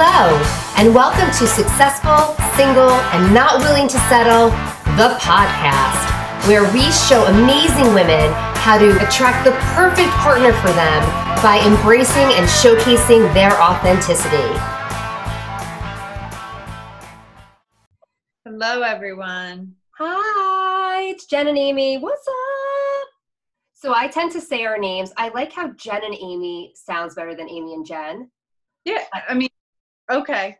Hello, and welcome to Successful, Single, and Not Willing to Settle, the podcast, where we show amazing women how to attract the perfect partner for them by embracing and showcasing their authenticity. Hello, everyone. Hi, it's Jenn and Amy. What's up? So I tend to say our names. I like how Jenn and Amy sounds better than Amy and Jenn. Yeah, I mean, okay.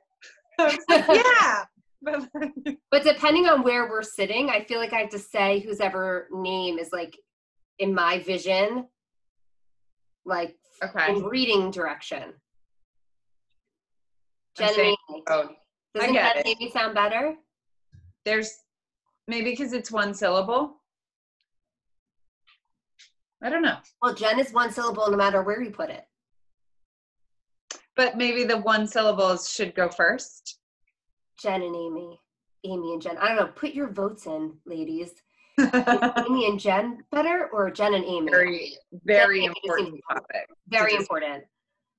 yeah. But depending on where we're sitting, I feel like I have to say whose ever name is like in my vision, like okay. in reading direction. Jenn saying-. Oh, Doesn't that and sound better? there's maybe because it's one syllable. I don't know. Well, Jenn is one syllable no matter where you put it. But maybe the one syllables should go first. Jenn and Amy. Amy and Jenn. I don't know. Put your votes in, ladies. Amy and Jenn better or Jenn and Amy? very, very Jenn important topic. Very important.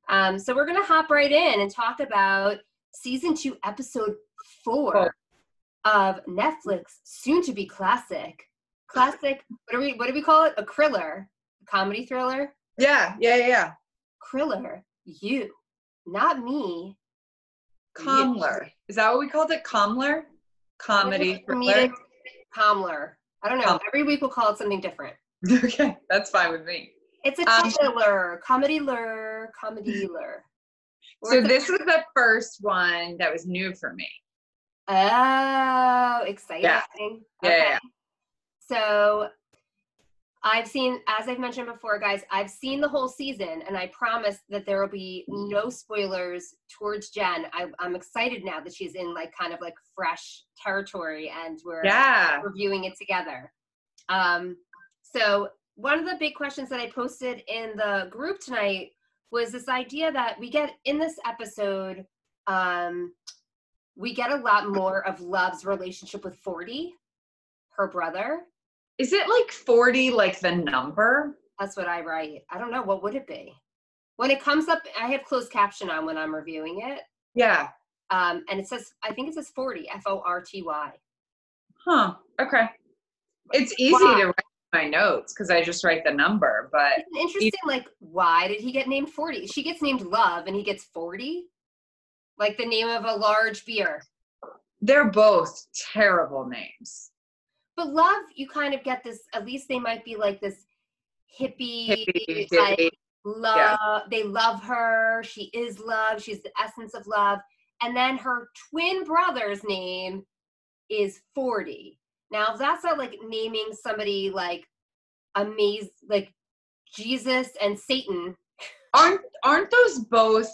Um, so we're gonna hop right in and talk about season two, episode four of Netflix soon to be classic. Classic. What do we what do we call it? A kriller, a comedy thriller. Yeah, yeah, yeah, yeah. Kriller. You, not me. Comler. Is that what we called it? Comler? Comedy? Comedic Comler. I don't know. Every week we'll call it something different. Okay, that's fine with me. It's a Um, comedy lure, comedy lure. So this was the first one that was new for me. Oh, exciting. Yeah. Yeah, yeah. So I've seen, as I've mentioned before, guys, I've seen the whole season and I promise that there will be no spoilers towards Jenn. I, I'm excited now that she's in like kind of like fresh territory and we're Yeah. reviewing it together. Um, so one of the big questions that I posted in the group tonight was this idea that we get in this episode, um, we get a lot more of Love's relationship with 40, her brother. Is it like 40 like the number? That's what I write. I don't know. What would it be? When it comes up, I have closed caption on when I'm reviewing it. Yeah. Um, and it says, I think it says 40, F O R T Y. Huh. Okay. It's easy Wow. to write my notes because I just write the number, but It's interesting, like, why did he get named 40? She gets named Love and he gets 40? Like the name of a large beer. they're both terrible names. But Love, you kind of get this, at least they might be like this hippie, Hippie, like, love they love her she is love she's the essence of love. And then her twin brother's name is 40 now if that's not like naming somebody like amaze like jesus and satan. Aren't aren't those both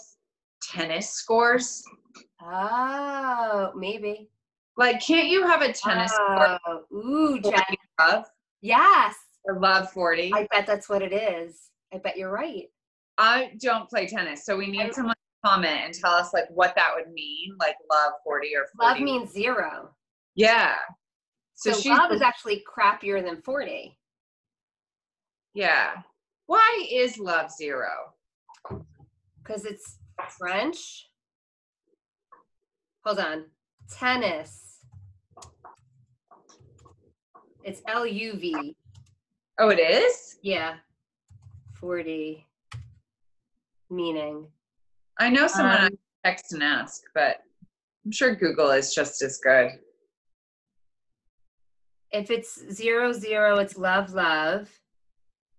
tennis scores? oh maybe Like, can't you have a tennis oh, ooh Jenn. love yes or love 40? i bet that's what it is i bet you're right I don't play tennis, so we need someone to comment and tell us like what that would mean, like love 40 or 40. love means zero yeah. So, so, love is actually crappier than 40 yeah. Why is love zero? because it's French. Hold on. Tennis. It's L U V. Oh, it is? Yeah. 40 meaning. I know someone Um, I text and ask, but I'm sure Google is just as good. If it's zero zero, it's love love.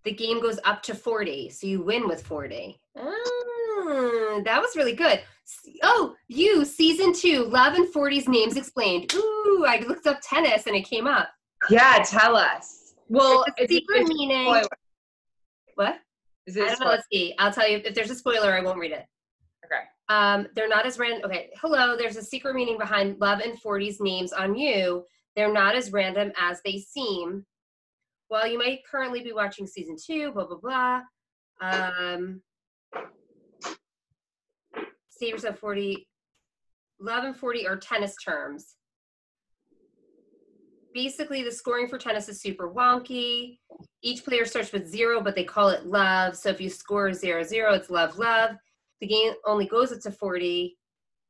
The game goes up to 40, so you win with 40. Ah, that was really good. Oh, you, season two, Love and 40's names explained. Ooh, I looked up tennis and it came up. Yeah, tell us. Well, It's secret is it meaning. spoiler? What? Is I don't know. Let's see. I'll tell you if there's a spoiler. I won't read it. Okay. Um, they're not as random. Okay. Hello. There's a secret meaning behind Love and 40's names on you. They're not as random as they seem. While you might currently be watching season two, blah blah blah. Um, save yourself 40. Love and 40 are tennis terms. Basically, the scoring for tennis is super wonky. Each player starts with zero, but they call it love. So if you score zero zero, it's love love. The game only goes up to 40.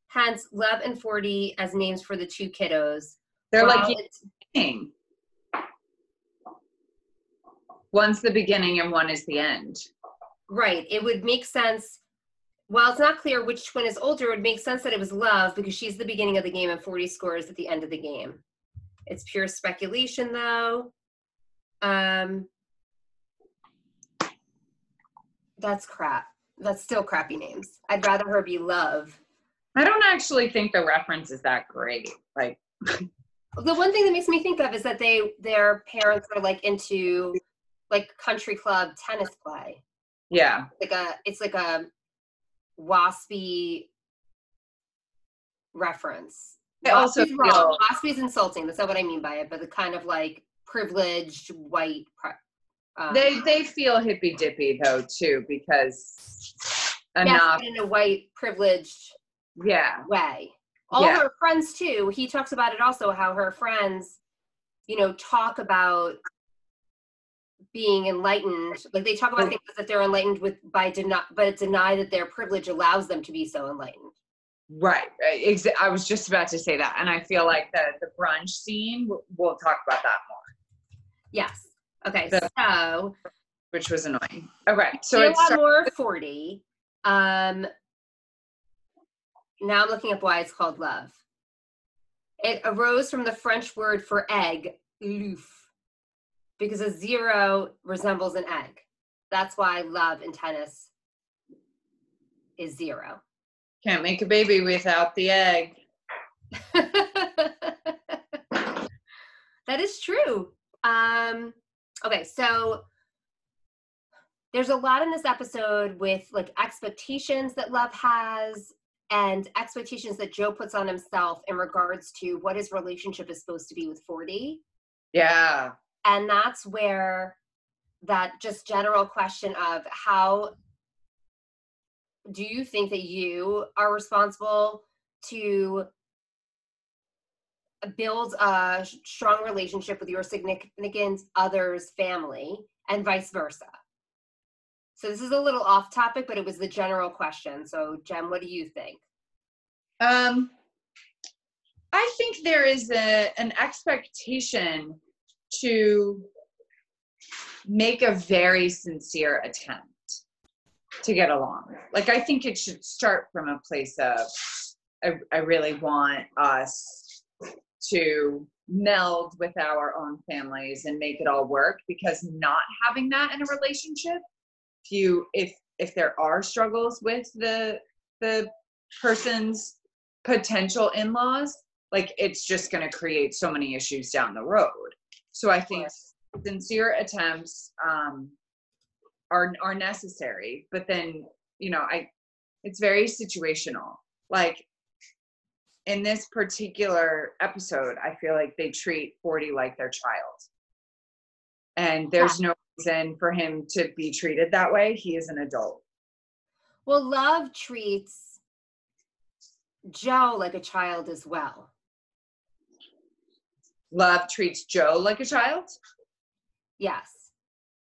hence Love and 40 as names for the two kiddos. They're While like it's- beginning. One's the beginning and one is the end. right. It would make sense. While it's not clear which twin is older, it would make sense that it was Love because she's the beginning of the game and 40 scores at the end of the game. It's pure speculation though. Um, that's crap. That's still crappy names. I'd rather her be Love. I don't actually think the reference is that great. Like, The one thing that makes me think of is that they their parents are like into like country club tennis play. yeah, Like a it's like a waspy reference. I also wrong. feel- Waspy's insulting. That's not what I mean by it, but the kind of like privileged white. Um, they they feel hippy dippy though too because yes, enough. but in a white privileged Yeah, way. All Yeah. her friends too. He talks about it also how her friends, you know, talk about being enlightened. Like they talk about things that they're enlightened with by deny, but deny that their privilege allows them to be so enlightened. Right. right, I was just about to say that, and I feel like the the brunch scene. We'll talk about that more, Yes. Okay. The- so which was annoying. Okay, so it's more forty. Um. Now I'm looking up why it's called love. It arose from the French word for egg, l'oeuf, because a zero resembles an egg. That's why love in tennis is zero. Can't make a baby without the egg. that is true. Um, okay, so there's a lot in this episode with like expectations that love has and expectations that Joe puts on himself in regards to what his relationship is supposed to be with 40. Yeah, And that's where that just general question of how do you think that you are responsible to build a strong relationship with your significant other's family and vice versa? So this is a little off topic, but it was the general question. So Jenn, what do you think? Um, I think there is a, an expectation to make a very sincere attempt to get along. Like, I think it should start from a place of, I, I really want us to meld with our own families and make it all work because not having that in a relationship if you if if there are struggles with the the person's potential in-laws like it's just going to create so many issues down the road so i think sincere attempts um are are necessary but then you know i it's very situational. Like in this particular episode i feel like they treat 40 like their child. And there's no reason for him to be treated that way. He is an adult. Well, love treats Joe like a child as well. love treats joe like a child? Yes,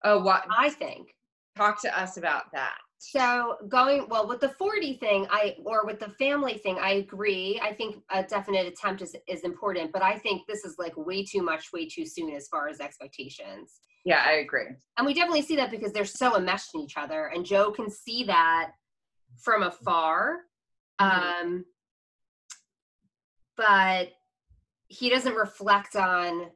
oh what I think. Talk to us about that So going well with the 40 thing, I or with the family thing, I agree. I think a definite attempt is is important, but I think this is like way too much, way too soon as far as expectations. yeah i agree And we definitely see that because they're so enmeshed in each other, and Joe can see that from afar. Mhm. Um, but he doesn't reflect on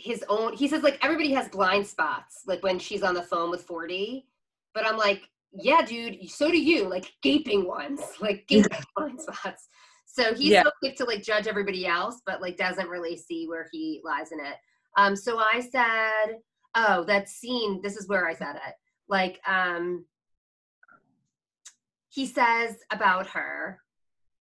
his own. He says like everybody has blind spots, like when she's on the phone with 40. But I'm like, yeah, dude, so do you, like gaping ones, like gaping blind spots. So he's Yeah. so quick to like judge everybody else, but like doesn't really see where he lies in it. Um, so I said, oh, that scene, this is where I said it. Like, um, he says about her.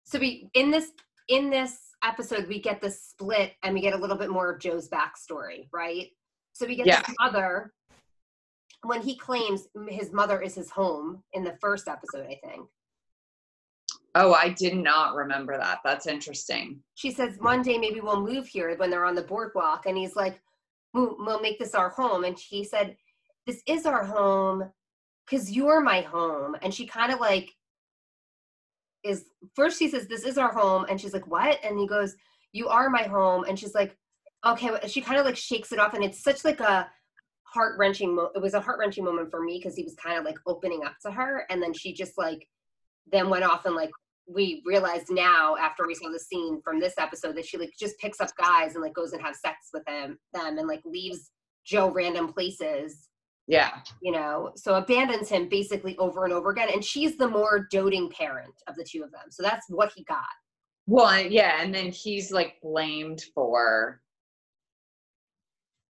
So we in this in this episode we get the split and we get a little bit more of Joe's backstory, right? So we get Yeah. his mother when he claims his mother is his home in the first episode, I think. oh i did not remember that that's interesting she says one day maybe we'll move here when they're on the boardwalk and he's like we'll, we'll make this our home and she said this is our home because you're my home and she kind of like is first she says this is our home and she's like what? And he goes you are my home and she's like okay she kind of like shakes it off and it's such like a heart-wrenching mo- it was a heart-wrenching moment for me because he was kind of like opening up to her and then she just like then went off and like we realized now after we saw the scene from this episode that she like just picks up guys and like goes and have sex with them them and like leaves joe random places Yeah. you know so abandons him basically over and over again and she's the more doting parent of the two of them so that's what he got Well, yeah, and then he's like blamed for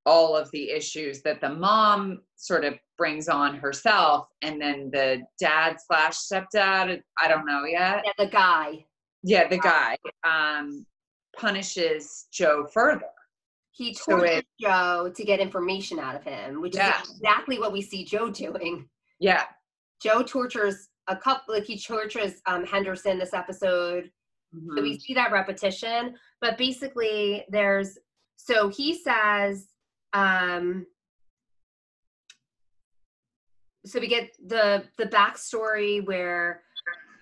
all of the issues that the mom sort of brings on herself, and then the dad slash stepdad, I don't know yet. yeah the guy Yeah, the guy um punishes Joe further. He So tortures it- joe to get information out of him which Yeah. is exactly what we see joe doing Yeah. joe tortures a couple like he tortures um henderson this episode So Mhm. we see that repetition, but basically there's so he says um so we get the the backstory where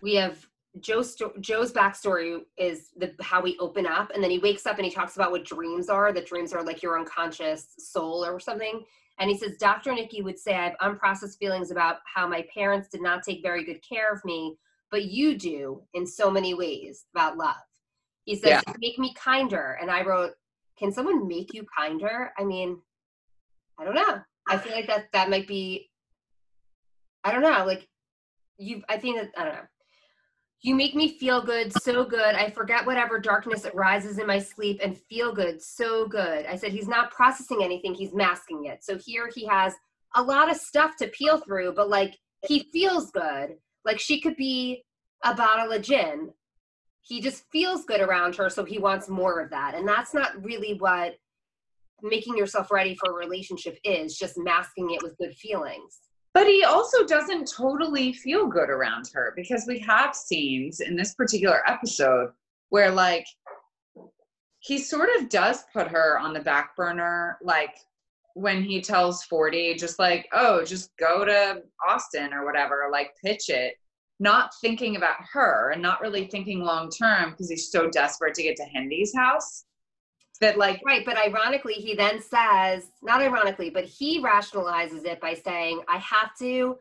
we have Joe's sto- Joe's backstory is the how we open up and then he wakes up and he talks about what dreams are that dreams are like your unconscious soul or something and he says Dr. Nikki would say I have unprocessed feelings about how my parents did not take very good care of me but you do in so many ways about love. He says, Yeah. make me kinder. And I wrote, can someone make you kinder? I mean, I don't know. I feel like that that might be, I don't know. Like you, I think that, I don't know. You make me feel good, so good. I forget whatever darkness arises in my sleep and feel good, so good. I said, he's not processing anything, he's masking it. So here he has a lot of stuff to peel through, but like he feels good. Like she could be a bottle of gin. He just feels good around her, so he wants more of that. And that's not really what making yourself ready for a relationship is, just masking it with good feelings. But he also doesn't totally feel good around her because we have scenes in this particular episode where, like, he sort of does put her on the back burner, like when he tells 40, just like, oh, just go to Austin or whatever, like, pitch it, not thinking about her and not really thinking long term because he's so desperate to get to Hendy's house that, like, Right, but ironically, he then says, not ironically, but he rationalizes it by saying, I have to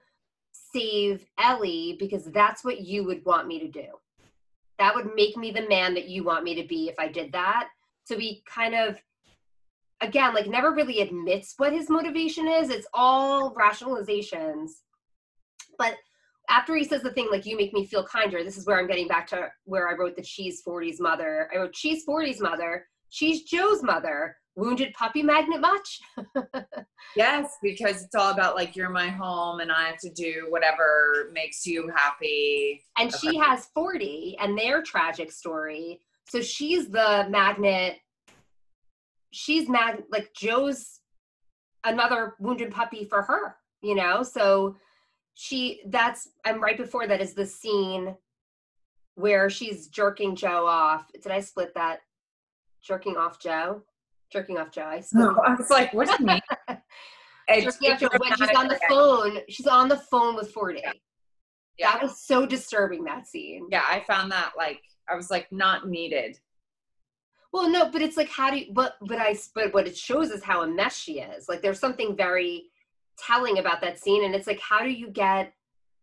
save Ellie because that's what you would want me to do. That would make me the man that you want me to be if I did that. So he kind of, again, like never really admits what his motivation is. It's all rationalizations. But after he says the thing like you make me feel kinder, this is where I'm getting back to where I wrote the Cheese 40's mother. I wrote Cheese 40's mother. She's Joe's mother. Wounded puppy magnet much? Yes, because it's all about like you're my home and I have to do whatever makes you happy. and she has 40 and their tragic story. So she's the magnet. She's mag like Joe's another wounded puppy for her, you know? So she that's and right before that is the scene where she's jerking Joe off. Did I split that? Jerking off Joe? Jerking off Joe. I No, I was like, what do you mean? It's- jerking off Joe when she's on the phone. She's on the phone with 40. Yeah. That was so disturbing that scene. yeah, I found that like I was like not needed. Well, no, but it's like how do you? But but I but what it shows is how a mess she is. Like there's something very telling about that scene, and it's like how do you get?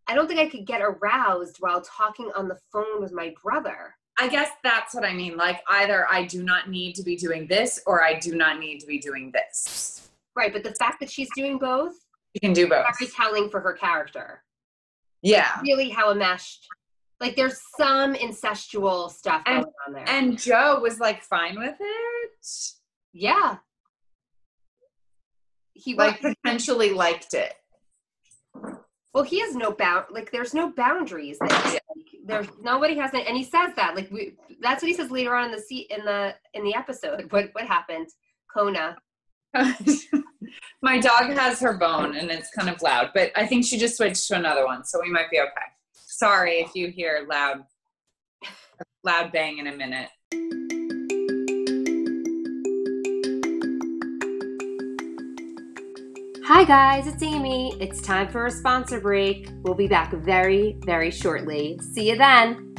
I don't think I could get aroused while talking on the phone with my brother. I guess that's what I mean. Like either I do not need to be doing this or I do not need to be doing this. Right, but the fact that she's doing both You can do both. very telling for her character. Yeah. Really, how enmeshed. Like there's some incestual stuff And- going on there. And Joe was like fine with it. yeah, he Like was. potentially liked it. Well, he has no bound. Like, there's no boundaries. There's nobody has any, and he says that. Like, we. That's what he says later on in the seat in the in the episode. What what happened? Kona. My dog has her bone and it's kind of loud, but I think she just switched to another one, so we might be okay. Sorry if you hear loud loud bang in a minute. Hi guys, it's Amy. It's time for a sponsor break. We'll be back very, very shortly. See you then.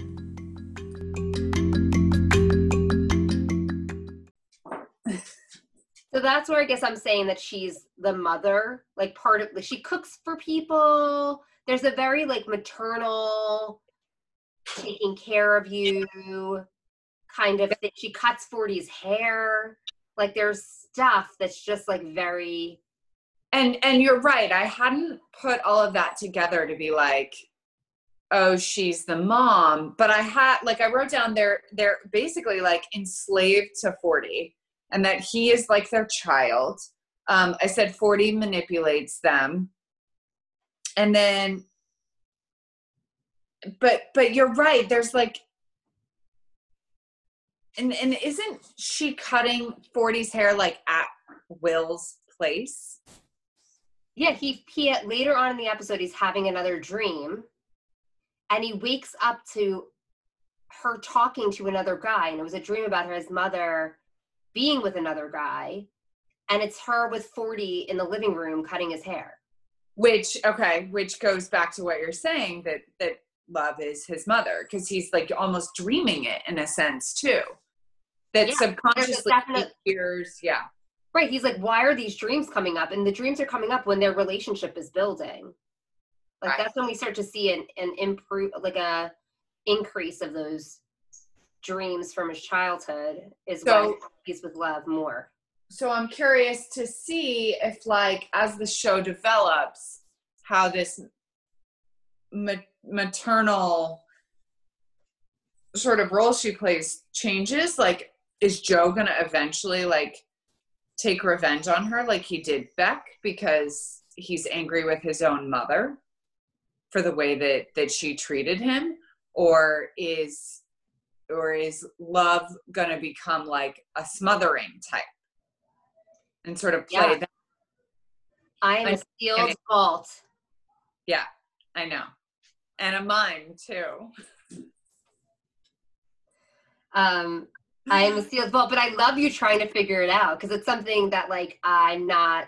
So that's where I guess I'm saying that she's the mother, like part of she cooks for people. There's a very like maternal taking care of you kind of thing. She cuts 40's hair. Like there's stuff that's just like very and and you're right. I hadn't put all of that together to be like, oh, she's the mom. But I had like I wrote down they're they're basically like enslaved to 40 and that he is like their child. Um, I said 40 manipulates them. And then but but you're right, there's like and and isn't she cutting 40's hair like at Will's place? Yeah, he he later on in the episode he's having another dream and he wakes up to her talking to another guy and it was a dream about her his mother being with another guy and it's her with 40 in the living room cutting his hair. Which okay which goes back to what you're saying that that love is his mother because he's like almost dreaming it in a sense too. That yeah, subconsciously definite, hears yeah right he's like why are these dreams coming up? And the dreams are coming up when their relationship is building. Like right. that's when we start to see an, an improve like a increase of those dreams from his childhood is so, he's with love more. So i'm curious to see if like as the show develops how this ma- maternal sort of role she plays changes. Like is joe gonna eventually like take revenge on her like he did beck because he's angry with his own mother for the way that that she treated him? Or is or is love gonna become like a smothering type and sort of play yeah. that i'm a sealed vault yeah i know. And a mine too. Um i am a sealed vault but i love you trying to figure it out because it's something that like i'm not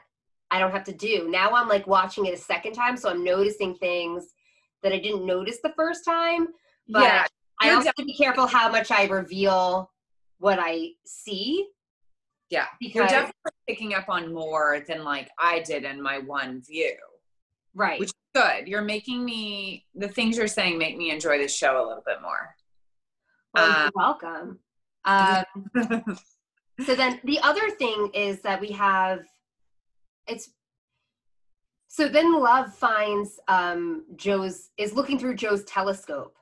I don't have to do. Now I'm like watching it a second time, so I'm noticing things that I didn't notice the first time. But yeah, I also have to be careful how much I reveal what I see. Yeah, because you're definitely picking up on more than like I did in my one view. Right. Which is good. You're making me the things you're saying make me enjoy the show a little bit more. Well, um, you're welcome. Um, so then the other thing is that we have it's so then love finds um joe's is looking through joe's telescope.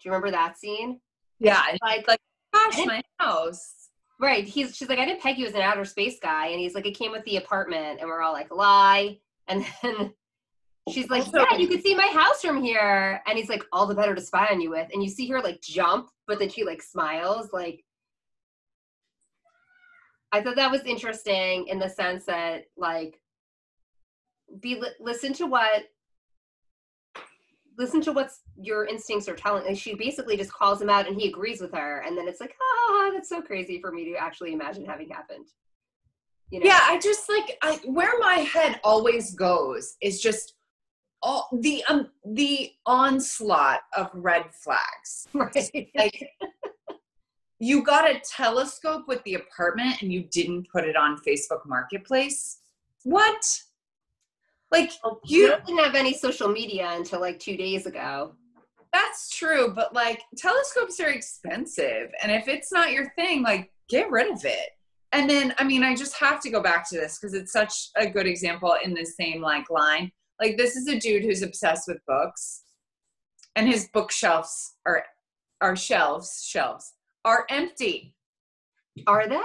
Do you remember that scene? Yeah like like gosh my house. Right he's she's like i didn't peg you as an outer space guy and he's like it came with the apartment and we're all like lie and then she's like yeah you can see my house from here and he's like all the better to spy on you with and you see her like jump but then she like smiles like i thought that was interesting in the sense that like be listen to what listen to what your instincts are telling and she basically just calls him out and he agrees with her and then it's like ah that's so crazy for me to actually imagine having happened. You know? yeah i just like i where my head always goes is just all the um the onslaught of red flags. Right. Like you got a telescope with the apartment and you didn't put it on facebook marketplace what like oh, well, you didn't have any social media until like two days ago. That's true, but like telescopes are expensive. And if it's not your thing, like get rid of it. And then, I mean, I just have to go back to this because it's such a good example in the same like line. Like this is a dude who's obsessed with books and his bookshelves are are shelves, shelves are empty. Are they?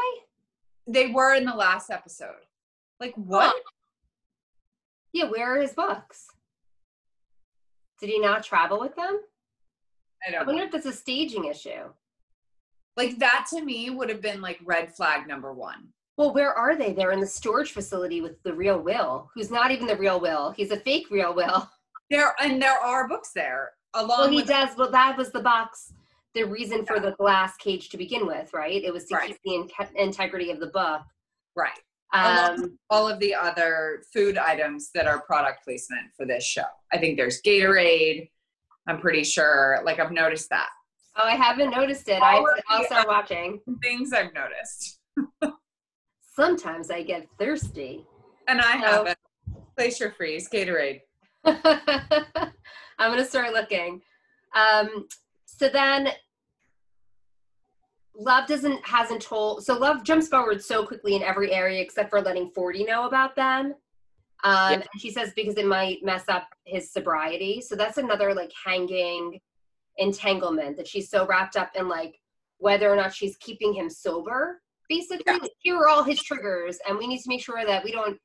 They were in the last episode. Like what? Yeah, where are his books? Did he not travel with them? I don't I wonder know. if that's a staging issue. Like that to me would have been like red flag number one. Well, where are they? They're in the storage facility with the real Will, who's not even the real Will. He's a fake real Will. There and there are books there. Along well, he does. Well, that was the box. The reason for the glass cage to begin with, right? It was to right. keep the in- integrity of the book. Right um, all of the other food items that are product placement for this show. I think there's Gatorade. I'm pretty sure. Like I've noticed that. Oh, I haven't noticed it. I, I'll start watching. Things I've noticed. Sometimes I get thirsty. And I have a Glacier Freeze Gatorade. I'm gonna start looking. Um, so then Love doesn't hasn't told so Love jumps forward so quickly in every area except for letting 40 know about them. Um and she says because it might mess up his sobriety. So that's another like hanging entanglement that she's so wrapped up in like whether or not she's keeping him sober. Basically, Yeah. here are all his triggers, and we need to make sure that we don't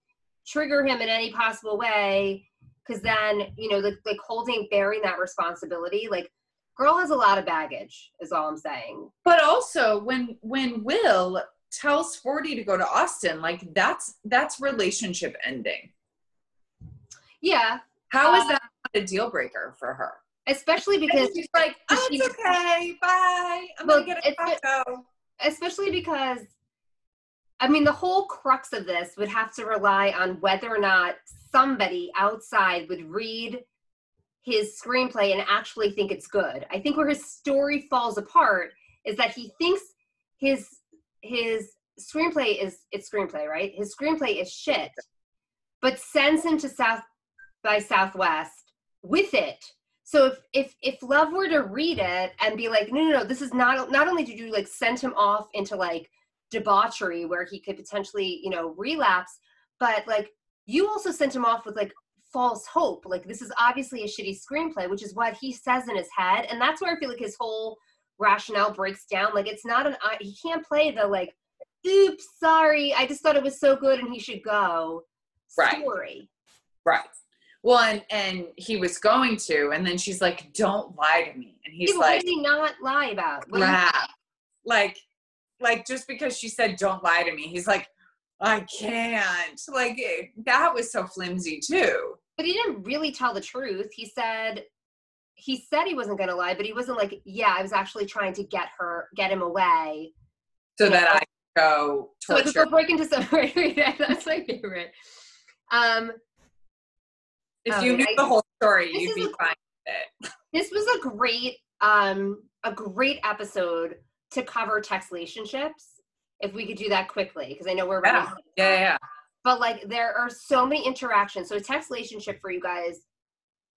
trigger him in any possible way because then you know like like holding bearing that responsibility like girl has a lot of baggage is all i'm saying But also when when Will tells 40 to go to Austin, like that's that's relationship ending. yeah How is Uh, that not a deal breaker for her? especially because Because she's like, oh, she- it's okay, bye. I'm Well, gonna get a taco. especially because i mean the whole crux of this would have to rely on whether or not somebody outside would read his screenplay and actually think it's good. I think where his story falls apart is that he thinks his his screenplay is it's screenplay right? His screenplay is shit but sends him to south by southwest with it. So if if if love were to read it and be like no no no this is not not only did you like send him off into like debauchery where he could potentially you know relapse but like you also sent him off with like false hope like this is obviously a shitty screenplay which is what he says in his head and that's where i feel like his whole rationale breaks down like it's not an I- he can't play the like oops sorry i just thought it was so good and he should go Right. story Right. Well, and, and he was going to, and then she's like, "Don't lie to me," and he's Yeah, but what like, did he not lie about What did. Like, like just because she said, "Don't lie to me," he's like, "I can't." Like it, that was so flimsy too. but he didn't really tell the truth he said he said he wasn't going to lie but he wasn't like yeah i was actually trying to get her get him away So Yeah. that I go so i could torture. break into some that's my favorite um if Oh, you yeah, knew I- the whole story, you'd be a- fine with it. this was a great um a great episode to cover text relationships if we could do that quickly because i know we're running Yeah, yeah, yeah. but like there are so many interactions. So a text relationship for you guys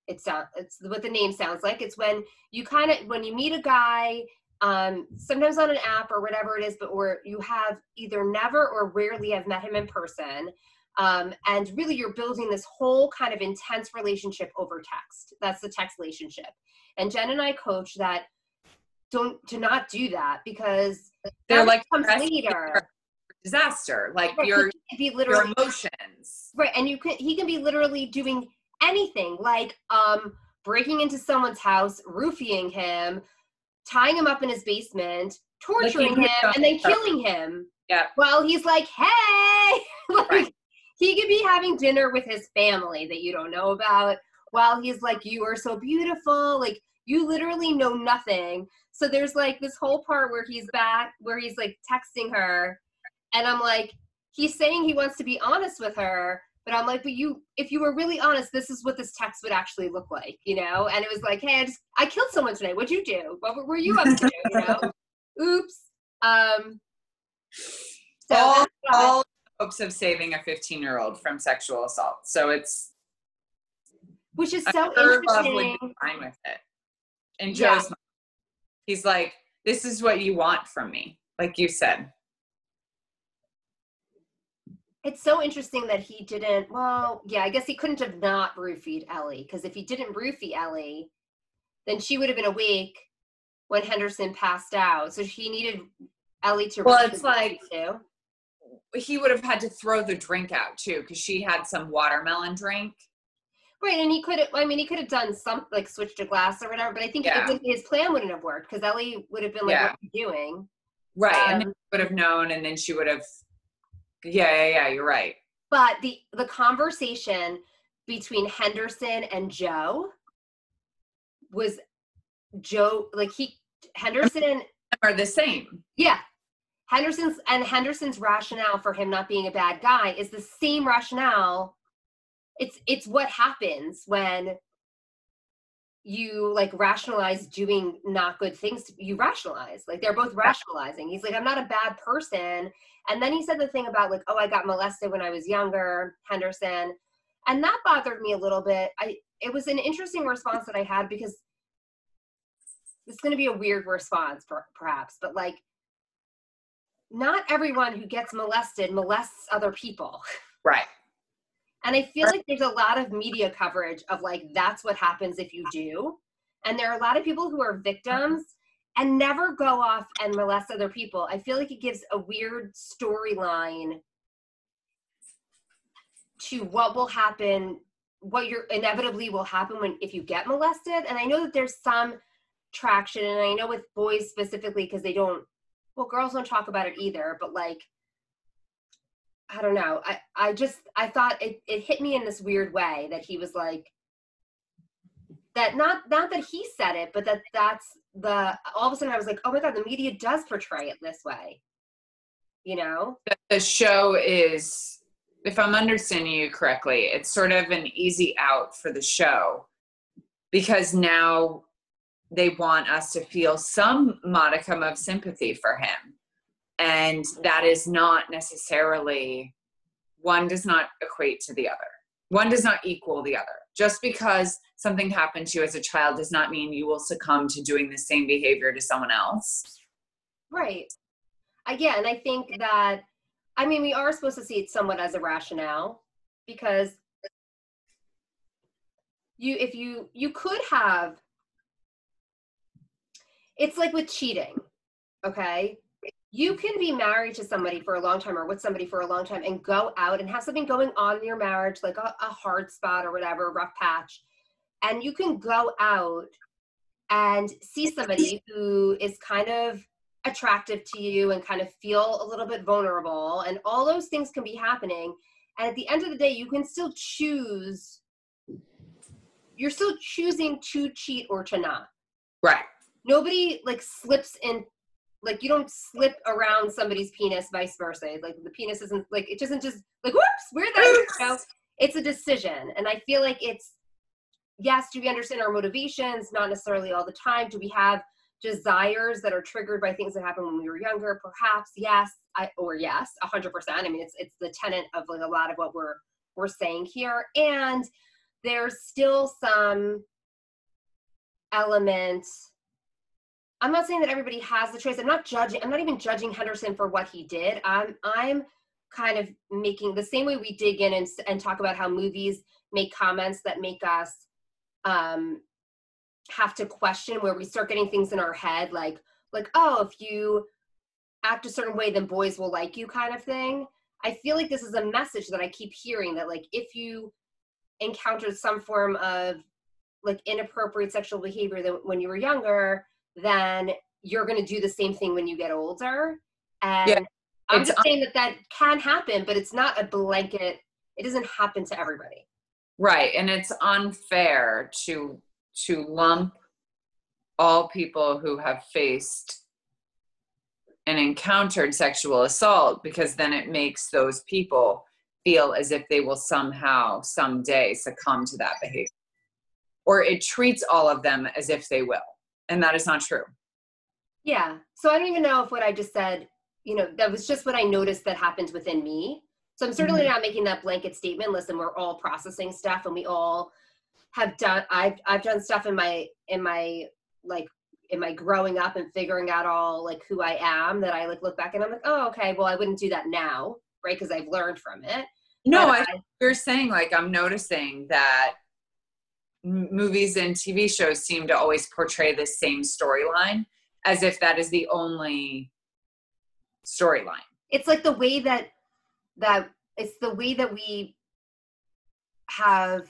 it's sound it's what the name sounds like. It's when you kind of when you meet a guy um sometimes on an app or whatever it is but where you have either never or rarely have met him in person um, and really you're building this whole kind of intense relationship over text. That's the text relationship. And jen and i coach that don't to not do that because They're like comes later disaster, like Right, your be your emotions. Right, and you can he can be literally doing anything like um breaking into someone's house, roofing him, tying him up in his basement, torturing Licking him, and then killing him. Yeah. Well, he's like, "Hey!" like Right. he could be having dinner with his family that you don't know about while he's like, "You are so beautiful." Like you literally know nothing. So there's like this whole part where he's back where he's like texting her and I'm like he's saying he wants to be honest with her but i'm like but you if you were really honest this is what this text would actually look like you know and it was like hey i just i killed someone today what'd you do what were- you up to you know oops um so all, all hopes of saving a 15 year old from sexual assault. So it's which is so sure love would interesting fine with it. And Yeah. Joe's, he's like, "This is what you want from me," like you said. it's so interesting that he didn't well yeah i guess he couldn't have not roofied ellie because if he didn't roofie ellie then she would have been awake when henderson passed out so he needed ellie to Well, it's like- too. He would have had to throw the drink out too because she had some watermelon drink. Right, and he could have. I mean, he could have done some like switched a glass or whatever. But I think Yeah. would- his plan wouldn't have worked because Ellie would have been like, Yeah. "What are you doing?" Right. and then Um, she would have known, and then she would have. Yeah, yeah, yeah. You're right. But the the conversation between Henderson and Joe was Joe like he Henderson. Are the same. Yeah, Henderson's and Henderson's rationale for him not being a bad guy is the same rationale. It's it's what happens when you like rationalize doing not good things. You rationalize like they're both rationalizing. He's like, I'm not a bad person, And then he said the thing about like, oh, I got molested when I was younger, Henderson. And that bothered me a little bit. I it was an interesting response that I had because it's going to be a weird response perhaps, but like not everyone who gets molested molests other people. Right. And I feel like there's a lot of media coverage of like, that's what happens if you do. And there are a lot of people who are mm-hmm. victims and never go off and molest other people. I feel like it gives a weird storyline to what will happen, what you're inevitably will happen when if you get molested. And I know that there's some traction, and I know with boys specifically because they don't, well, girls don't talk about it either, but like I don't know. I, I just I thought it, it hit me in this weird way that he was like that not not that he said it, but that that's the all of a sudden I was like, oh my god, the media does portray it this way. You know? The show is if I'm understanding you correctly, it's sort of an easy out for the show because now they want us to feel some modicum of sympathy for him and that is not necessarily one does not equate to the other. One does not equal the other. Just because something happened to you as a child does not mean you will succumb to doing the same behavior to someone else. Right. Again i think that i mean we are supposed to see it somewhat as a rationale because you if you you could have it's like with cheating okay you can be married to somebody for a long time or with somebody for a long time and go out and have something going on in your marriage like a, a hard spot or whatever a rough patch. And you can go out and see somebody who is kind of attractive to you and kind of feel a little bit vulnerable and all those things can be happening. And at the end of the day you can still choose you're still choosing to cheat or to not. Right. Nobody like slips in like you don't slip around somebody's penis, vice versa. Like the penis isn't like it doesn't just like whoops, where that you know? It's a decision, and I feel like it's yes. Do we understand our motivations? Not necessarily all the time. Do we have desires that are triggered by things that happened when we were younger? Perhaps yes, I or yes, a hundred percent. I mean, it's it's the tenant of like a lot of what we're we're saying here, and there's still some element I'm not saying that everybody has the choice. I'm not judging. I'm not even judging Henderson for what he did. I'm I'm kind of making the same way we dig in and, and talk about how movies make comments that make us um, have to question where we start getting things in our head like like oh if you act a certain way then boys will like you kind of thing i feel like this is a message that i keep hearing that like if you encountered some form of like inappropriate sexual behavior that when you were younger then you're going to do the same thing when you get older. And yeah, I'm just saying that that can happen, but it's not a blanket. It doesn't happen to everybody. Right, and it's unfair to to lump all people who have faced and encountered sexual assault because then it makes those people feel as if they will somehow someday succumb to that behavior or it treats all of them as if they will and that is not true. Yeah so i don't even know if what i just said you know that was just what i noticed that happened within me. So i'm certainly mm-hmm. not making that blanket statement listen we're all processing stuff and we all have done i've i've done stuff in my in my like in my growing up and figuring out all like who i am that i like look back and i'm like oh okay well i wouldn't do that now right because i've learned from it. No I, I, you're saying like i'm noticing that movies and TV shows seem to always portray the same storyline as if that is the only storyline. It's like the way that that it's the way that we have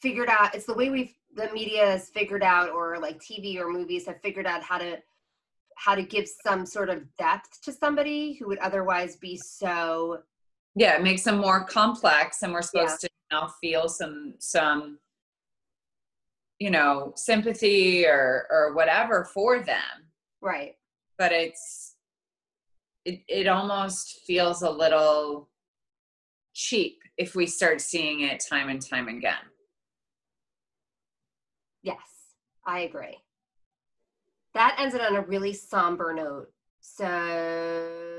figured out it's the way we've the media has figured out or like TV or movies have figured out how to how to give some sort of depth to somebody who would otherwise be so yeah it makes them more complex and we're supposed yeah. to now feel some some you know sympathy or or whatever for them. Right. But it's it, it almost feels a little cheap if we start seeing it time and time again. Yes i agree. That ends it on a really somber note. So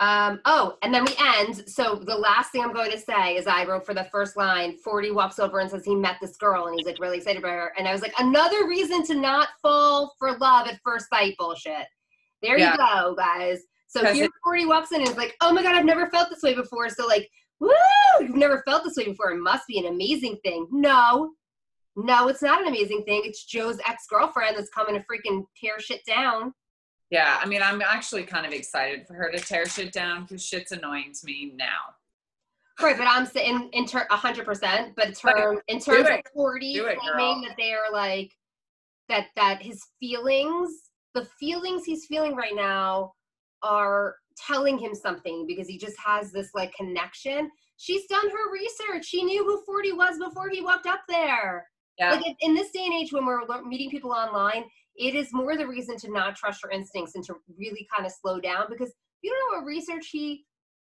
Um, oh, and then we end. So the last thing I'm going to say is I wrote for the first line, Forty walks over and says he met this girl and he's like really excited about her. And I was like, another reason to not fall for love at first sight bullshit. There yeah. you go, guys. So here Forty walks in and is like, oh my God, I've never felt this way before. So like, woo, you've never felt this way before. It must be an amazing thing. No, no, it's not an amazing thing. It's Joe's ex-girlfriend that's coming to freaking tear shit down. Yeah, I mean, I'm actually kind of excited for her to tear shit down because shit's annoying to me now. Right, but I'm saying in hundred percent. But term in terms of forty it, claiming that they are like that that his feelings, the feelings he's feeling right now, are telling him something because he just has this like connection. She's done her research. She knew who Forty was before he walked up there. Yeah. Like in this day and age when we're meeting people online, it is more the reason to not trust your instincts and to really kind of slow down because you don't know what research he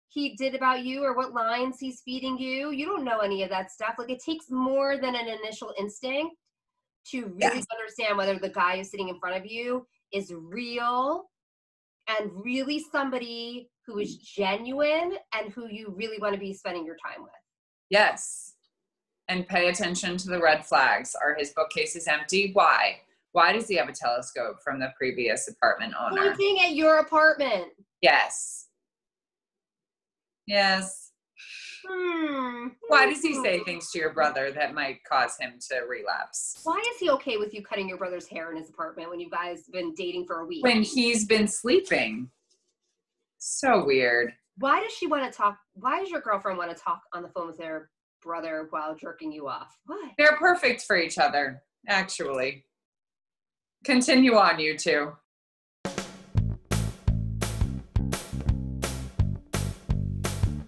he did about you or what lines he's feeding you. You don't know any of that stuff. Like it takes more than an initial instinct to really yes. understand whether the guy who's sitting in front of you is real and really somebody who is mm. genuine and who you really want to be spending your time with. Yes. And pay attention to the red flags. Are his bookcases empty? Why? Why does he have a telescope from the previous apartment owner? Pointing at your apartment. Yes. Yes. Hmm. Why does he say things to your brother that might cause him to relapse? Why is he okay with you cutting your brother's hair in his apartment when you guys have been dating for a week? When he's been sleeping. So weird. Why does she want to talk? Why does your girlfriend want to talk on the phone with her brother while jerking you off? What? They're perfect for each other, actually. Continue on, you two.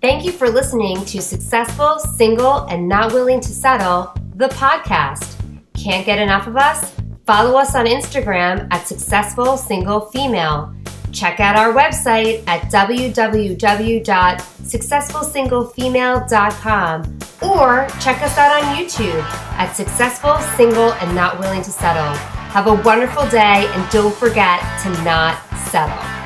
Thank you for listening to Successful, Single, and Not Willing to Settle, the podcast. Can't get enough of us? Follow us on Instagram at Successful Single Female. Check out our website at www.successfulsinglefemale.com or check us out on YouTube at Successful, Single, and Not Willing to Settle. Have a wonderful day and don't forget to not settle.